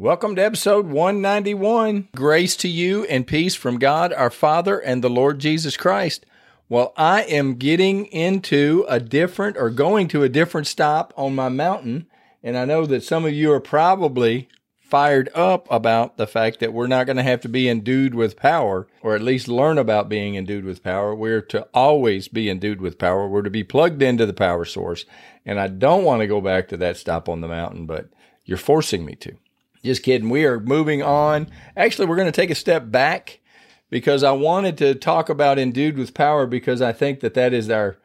Welcome to episode 191. Grace to you and peace from God our Father and the Lord Jesus Christ. Well, I am getting into a different or going to a different stop on my mountain. And I know that some of you are probably fired up about the fact that we're not going to have to be endued with power, or at least learn about being endued with power. We're to always be endued with power. We're to be plugged into the power source. And I don't want to go back to that stop on the mountain, but you're forcing me to. Just kidding. We are moving on. Actually, we're going to take a step back because I wanted to talk about endued with power because I think that that is our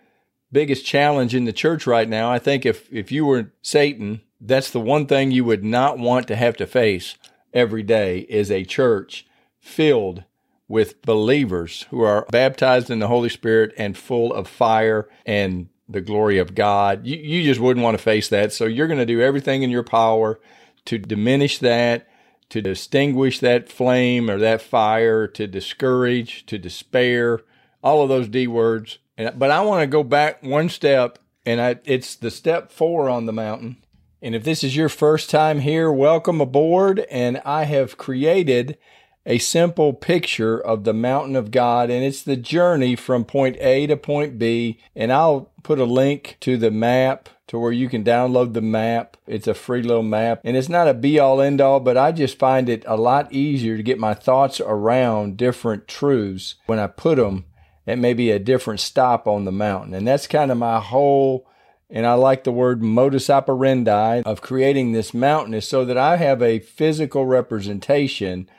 biggest challenge in the church right now. I think if if you were Satan, that's the one thing you would not want to have to face every day is a church filled with believers who are baptized in the Holy Spirit and full of fire and the glory of God. You, you just wouldn't want to face that. So you're going to do everything in your power to diminish that, to distinguish that flame or that fire, to discourage, to despair, all of those D words. And, but I want to go back one step, and I, it's the step four on the mountain. And if this is your first time here, welcome aboard. And I have created a simple picture of the mountain of God, and it's the journey from point A to point B. And I'll put a link to the map to where you can download the map. It's a free little map, and it's not a be all end all, but I just find it a lot easier to get my thoughts around different truths when I put them at maybe a different stop on the mountain. And that's kind of my whole and I like the word modus operandi of creating this mountain is so that I have a physical representation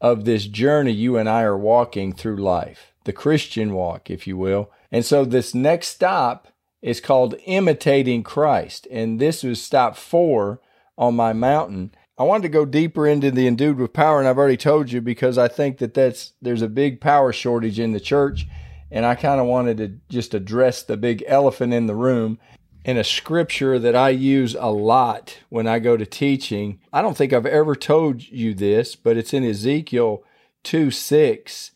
of this journey you and I are walking through life, the Christian walk, if you will. And so this next stop is called imitating Christ. And this was stop four on my mountain. I wanted to go deeper into the endued with power, and I've already told you because I think that that's there's a big power shortage in the church, and I kind of wanted to just address the big elephant in the room in a scripture that I use a lot when I go to teaching. I don't think I've ever told you this, but it's in Ezekiel 2 6.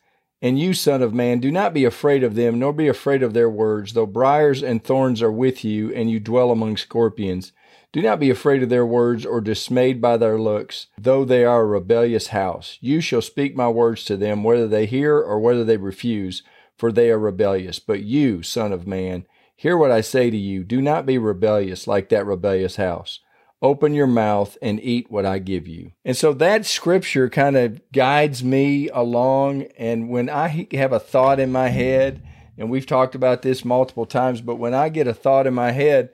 And you, son of man, do not be afraid of them, nor be afraid of their words, though briars and thorns are with you, and you dwell among scorpions. Do not be afraid of their words, or dismayed by their looks, though they are a rebellious house. You shall speak my words to them, whether they hear or whether they refuse, for they are rebellious. But you, son of man, Hear what I say to you. Do not be rebellious like that rebellious house. Open your mouth and eat what I give you. And so that scripture kind of guides me along. And when I have a thought in my head, and we've talked about this multiple times, but when I get a thought in my head,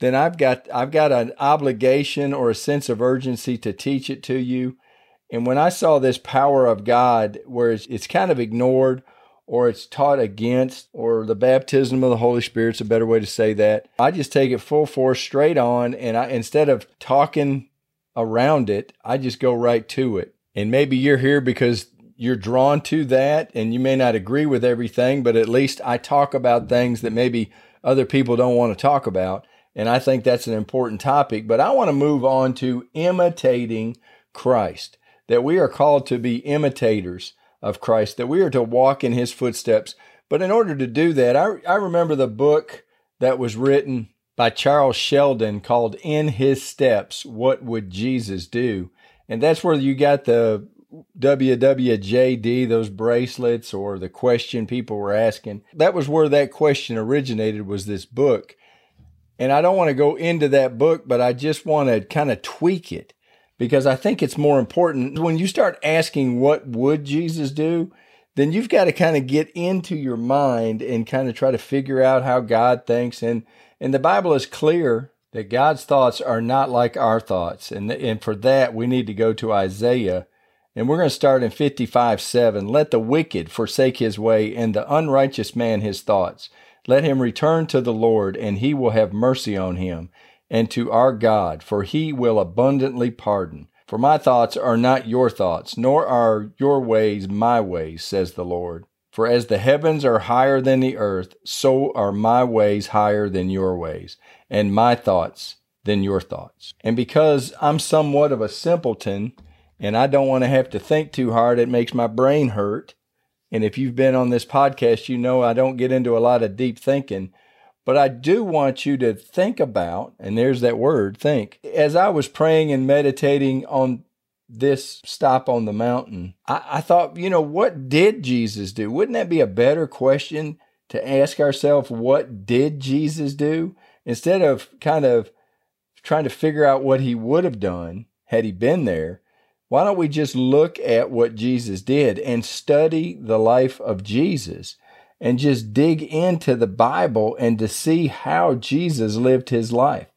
then I've got I've got an obligation or a sense of urgency to teach it to you. And when I saw this power of God, where it's, it's kind of ignored or it's taught against, or the baptism of the Holy Spirit's a better way to say that. I just take it full force straight on, and I instead of talking around it, I just go right to it. And maybe you're here because you're drawn to that, and you may not agree with everything, but at least I talk about things that maybe other people don't want to talk about. And I think that's an important topic. But I want to move on to imitating Christ, that we are called to be imitators of Christ, that we are to walk in his footsteps. But in order to do that, I, I remember the book that was written by Charles Sheldon called In His Steps What Would Jesus Do? And that's where you got the WWJD, those bracelets, or the question people were asking. That was where that question originated, was this book. And I don't want to go into that book, but I just want to kind of tweak it because I think it's more important. When you start asking what would Jesus do, then you've got to kind of get into your mind and kind of try to figure out how God thinks. And and the Bible is clear that God's thoughts are not like our thoughts. And and for that we need to go to Isaiah. And we're going to start in 55 7 let the wicked forsake his way and the unrighteous man his thoughts. Let him return to the Lord and he will have mercy on him and to our God, for he will abundantly pardon. For my thoughts are not your thoughts, nor are your ways my ways, says the Lord. For as the heavens are higher than the earth, so are my ways higher than your ways, and my thoughts than your thoughts. And because I'm somewhat of a simpleton, and I don't want to have to think too hard, it makes my brain hurt. And if you've been on this podcast, you know I don't get into a lot of deep thinking. But I do want you to think about, and there's that word, think. As I was praying and meditating on this stop on the mountain, I, I, thought, you know, what did Jesus do? Wouldn't that be a better question to ask ourselves? What did Jesus do? Instead of kind of trying to figure out what he would have done had he been there, why don't we just look at what Jesus did and study the life of Jesus and just dig into the Bible and to see how Jesus lived his life?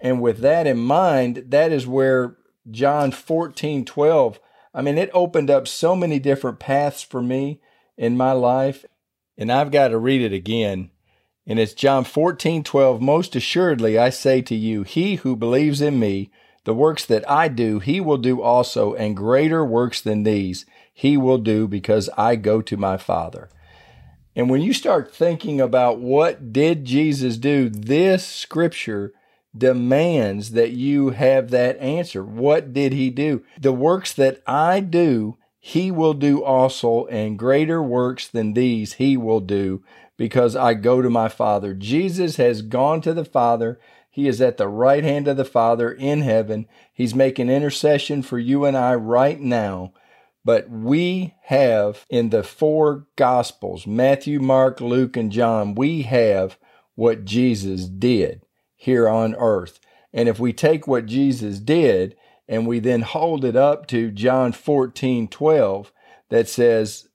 And with that in mind, that is where John 14 12, I mean, it opened up so many different paths for me in my life. And I've got to read it again. And it's John 14 12. Most assuredly, I say to you, he who believes in me, the works that I do, he will do also, and greater works than these he will do because I go to my Father. And when you start thinking about what did Jesus do, this scripture demands that you have that answer. What did he do? The works that I do, he will do also, and greater works than these he will do because I go to my Father. Jesus has gone to the Father. He is at the right hand of the Father in heaven. He's making intercession for you and I right now. But we have in the four Gospels Matthew, Mark, Luke, and John we have what Jesus did here on earth. And if we take what Jesus did and we then hold it up to John 14 12, that says,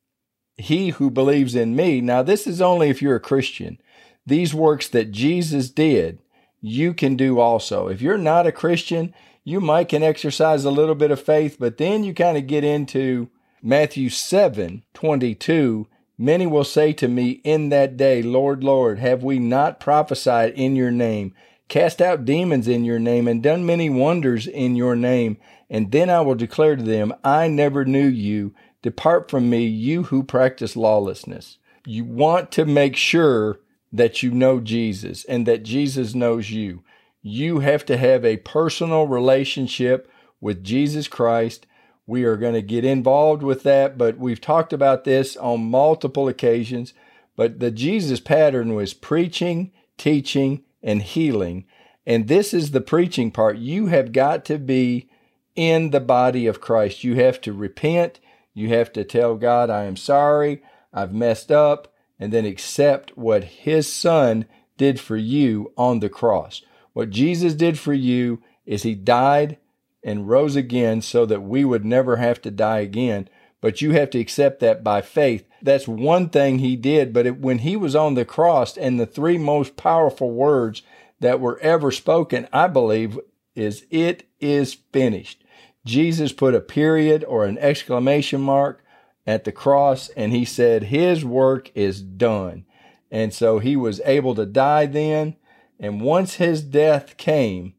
He who believes in me, now this is only if you're a Christian. These works that Jesus did, you can do also. If you're not a Christian, you might can exercise a little bit of faith, but then you kind of get into Matthew 7 22. Many will say to me in that day, Lord, Lord, have we not prophesied in your name, cast out demons in your name, and done many wonders in your name? And then I will declare to them, I never knew you. Depart from me, you who practice lawlessness. You want to make sure that you know Jesus and that Jesus knows you. You have to have a personal relationship with Jesus Christ. We are going to get involved with that, but we've talked about this on multiple occasions. But the Jesus pattern was preaching, teaching, and healing. And this is the preaching part. You have got to be in the body of Christ. You have to repent. You have to tell God, I am sorry. I've messed up and then accept what his son did for you on the cross. What Jesus did for you is he died and rose again so that we would never have to die again. But you have to accept that by faith. That's one thing he did. But it, when he was on the cross, and the three most powerful words that were ever spoken, I believe, is "It is finished." Jesus put a period or an exclamation mark at the cross and he said his work is done. And so he was able to die then. And once his death came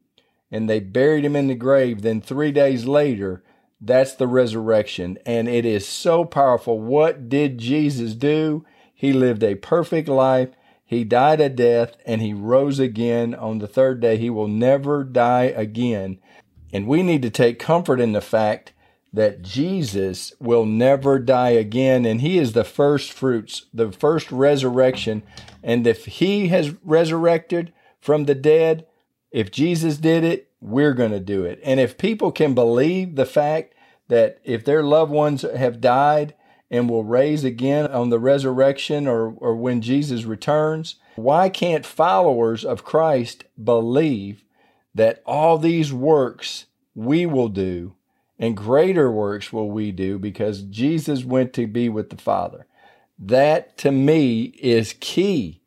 and they buried him in the grave, then three days later, that's the resurrection. And it is so powerful. What did Jesus do? He lived a perfect life. He died a death and he rose again on the third day. He will never die again. And we need to take comfort in the fact that Jesus will never die again, and He is the first fruits, the first resurrection. And if He has resurrected from the dead, if Jesus did it, we're going to do it. And if people can believe the fact that if their loved ones have died and will raise again on the resurrection or, or when Jesus returns, why can't followers of Christ believe that all these works we will do and greater works will we do because Jesus went to be with the Father. That to me is key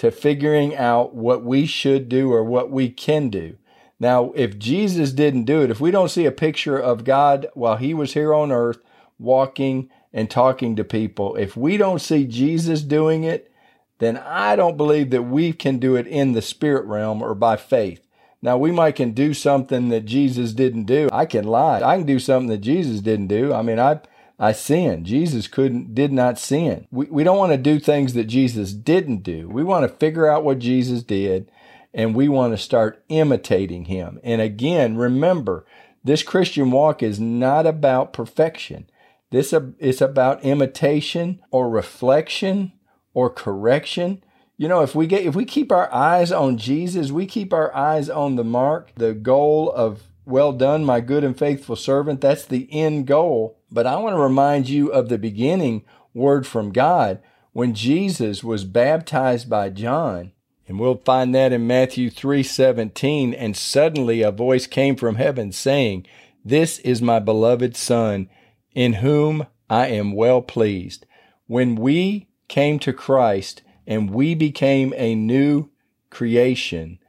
to figuring out what we should do or what we can do. Now, if Jesus didn't do it, if we don't see a picture of God while he was here on earth walking and talking to people, if we don't see Jesus doing it, then I don't believe that we can do it in the spirit realm or by faith Now we might can do something that Jesus didn't do. I can lie. I can do something that Jesus didn't do. I mean, I I sin. Jesus couldn't did not sin. We we don't want to do things that Jesus didn't do. We want to figure out what Jesus did and we want to start imitating him. And again, remember, this Christian walk is not about perfection. This is it's about imitation or reflection or correction you know, if we get if we keep our eyes on Jesus, we keep our eyes on the mark, the goal of well done, my good and faithful servant. That's the end goal. But I want to remind you of the beginning word from God when Jesus was baptized by John. And we'll find that in Matthew 3:17 and suddenly a voice came from heaven saying, "This is my beloved son in whom I am well pleased." When we came to Christ, and we became a new creation,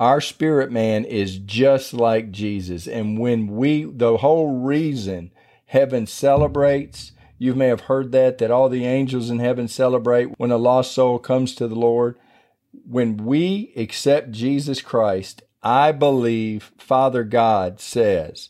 our spirit man is just like Jesus. And when we, the whole reason heaven celebrates, you may have heard that, that all the angels in heaven celebrate when a lost soul comes to the Lord. When we accept Jesus Christ, I believe Father God says,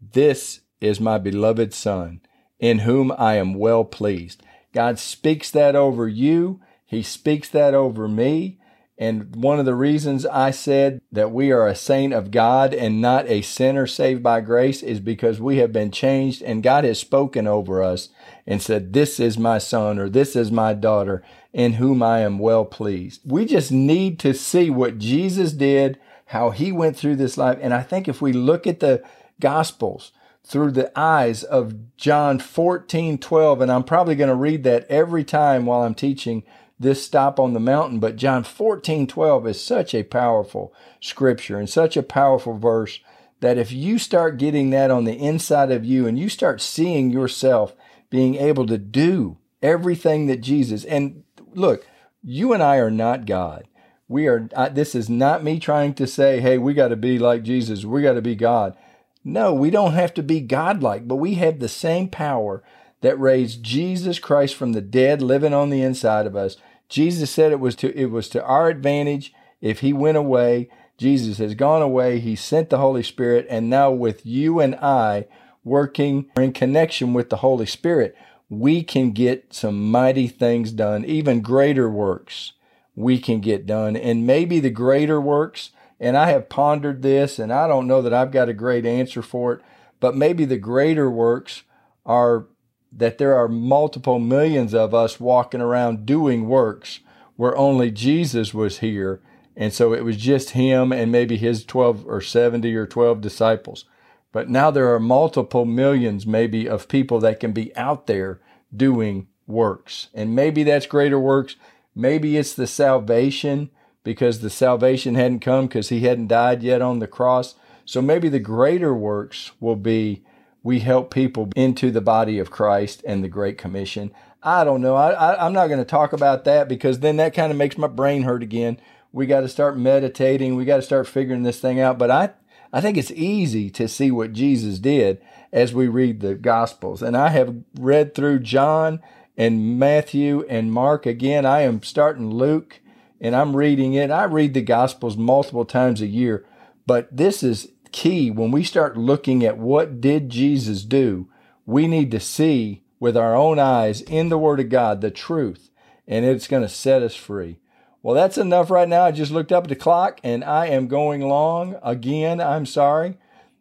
This is my beloved Son, in whom I am well pleased. God speaks that over you he speaks that over me. And one of the reasons I said that we are a saint of God and not a sinner saved by grace is because we have been changed and God has spoken over us and said, This is my son or this is my daughter in whom I am well pleased. We just need to see what Jesus did, how he went through this life. And I think if we look at the Gospels, through the eyes of John 14, 12, and I'm probably going to read that every time while I'm teaching this stop on the mountain. But John 14, 12 is such a powerful scripture and such a powerful verse that if you start getting that on the inside of you and you start seeing yourself being able to do everything that Jesus, and look, you and I are not God. We are, I, this is not me trying to say, hey, we got to be like Jesus. We got to be God. No, we don't have to be godlike, but we have the same power that raised Jesus Christ from the dead living on the inside of us. Jesus said it was to it was to our advantage if he went away. Jesus has gone away. He sent the Holy Spirit and now with you and I working in connection with the Holy Spirit, we can get some mighty things done, even greater works we can get done. And maybe the greater works, and I have pondered this and I don't know that I've got a great answer for it, but maybe the greater works are that there are multiple millions of us walking around doing works where only Jesus was here. And so it was just him and maybe his 12 or 70 or 12 disciples. But now there are multiple millions, maybe, of people that can be out there doing works. And maybe that's greater works. Maybe it's the salvation because the salvation hadn't come because he hadn't died yet on the cross. So maybe the greater works will be we help people into the body of Christ and the Great Commission. I don't know. I, am not going to talk about that because then that kind of makes my brain hurt again. We got to start meditating. We got to start figuring this thing out. But I, I think it's easy to see what Jesus did as we read the Gospels. And I have read through John and Matthew and Mark again. I am starting Luke and I'm reading it. I read the Gospels multiple times a year, but this is key when we start looking at what did Jesus do, we need to see with our own eyes in the Word of God the truth, and it's going to set us free. Well, that's enough right now. I just looked up at the clock and I am going long. Again, I'm sorry.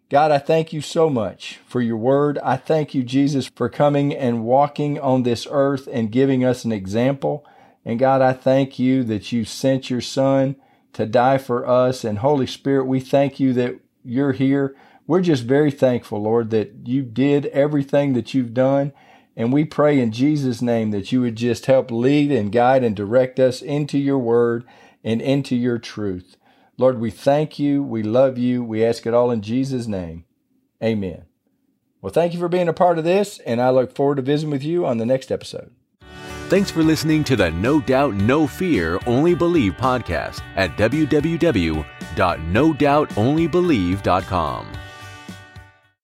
God, I thank you so much for your word. I thank you, Jesus, for coming and walking on this earth and giving us an example. And God, I thank you that you sent your son to die for us. And Holy Spirit, we thank you that you're here. We're just very thankful, Lord, that you did everything that you've done. And we pray in Jesus' name that you would just help lead and guide and direct us into your word and into your truth. Lord, we thank you. We love you. We ask it all in Jesus' name. Amen. Well, thank you for being a part of this, and I look forward to visiting with you on the next episode. Thanks for listening to the No Doubt, No Fear, Only Believe podcast at www.nodoubtonlybelieve.com.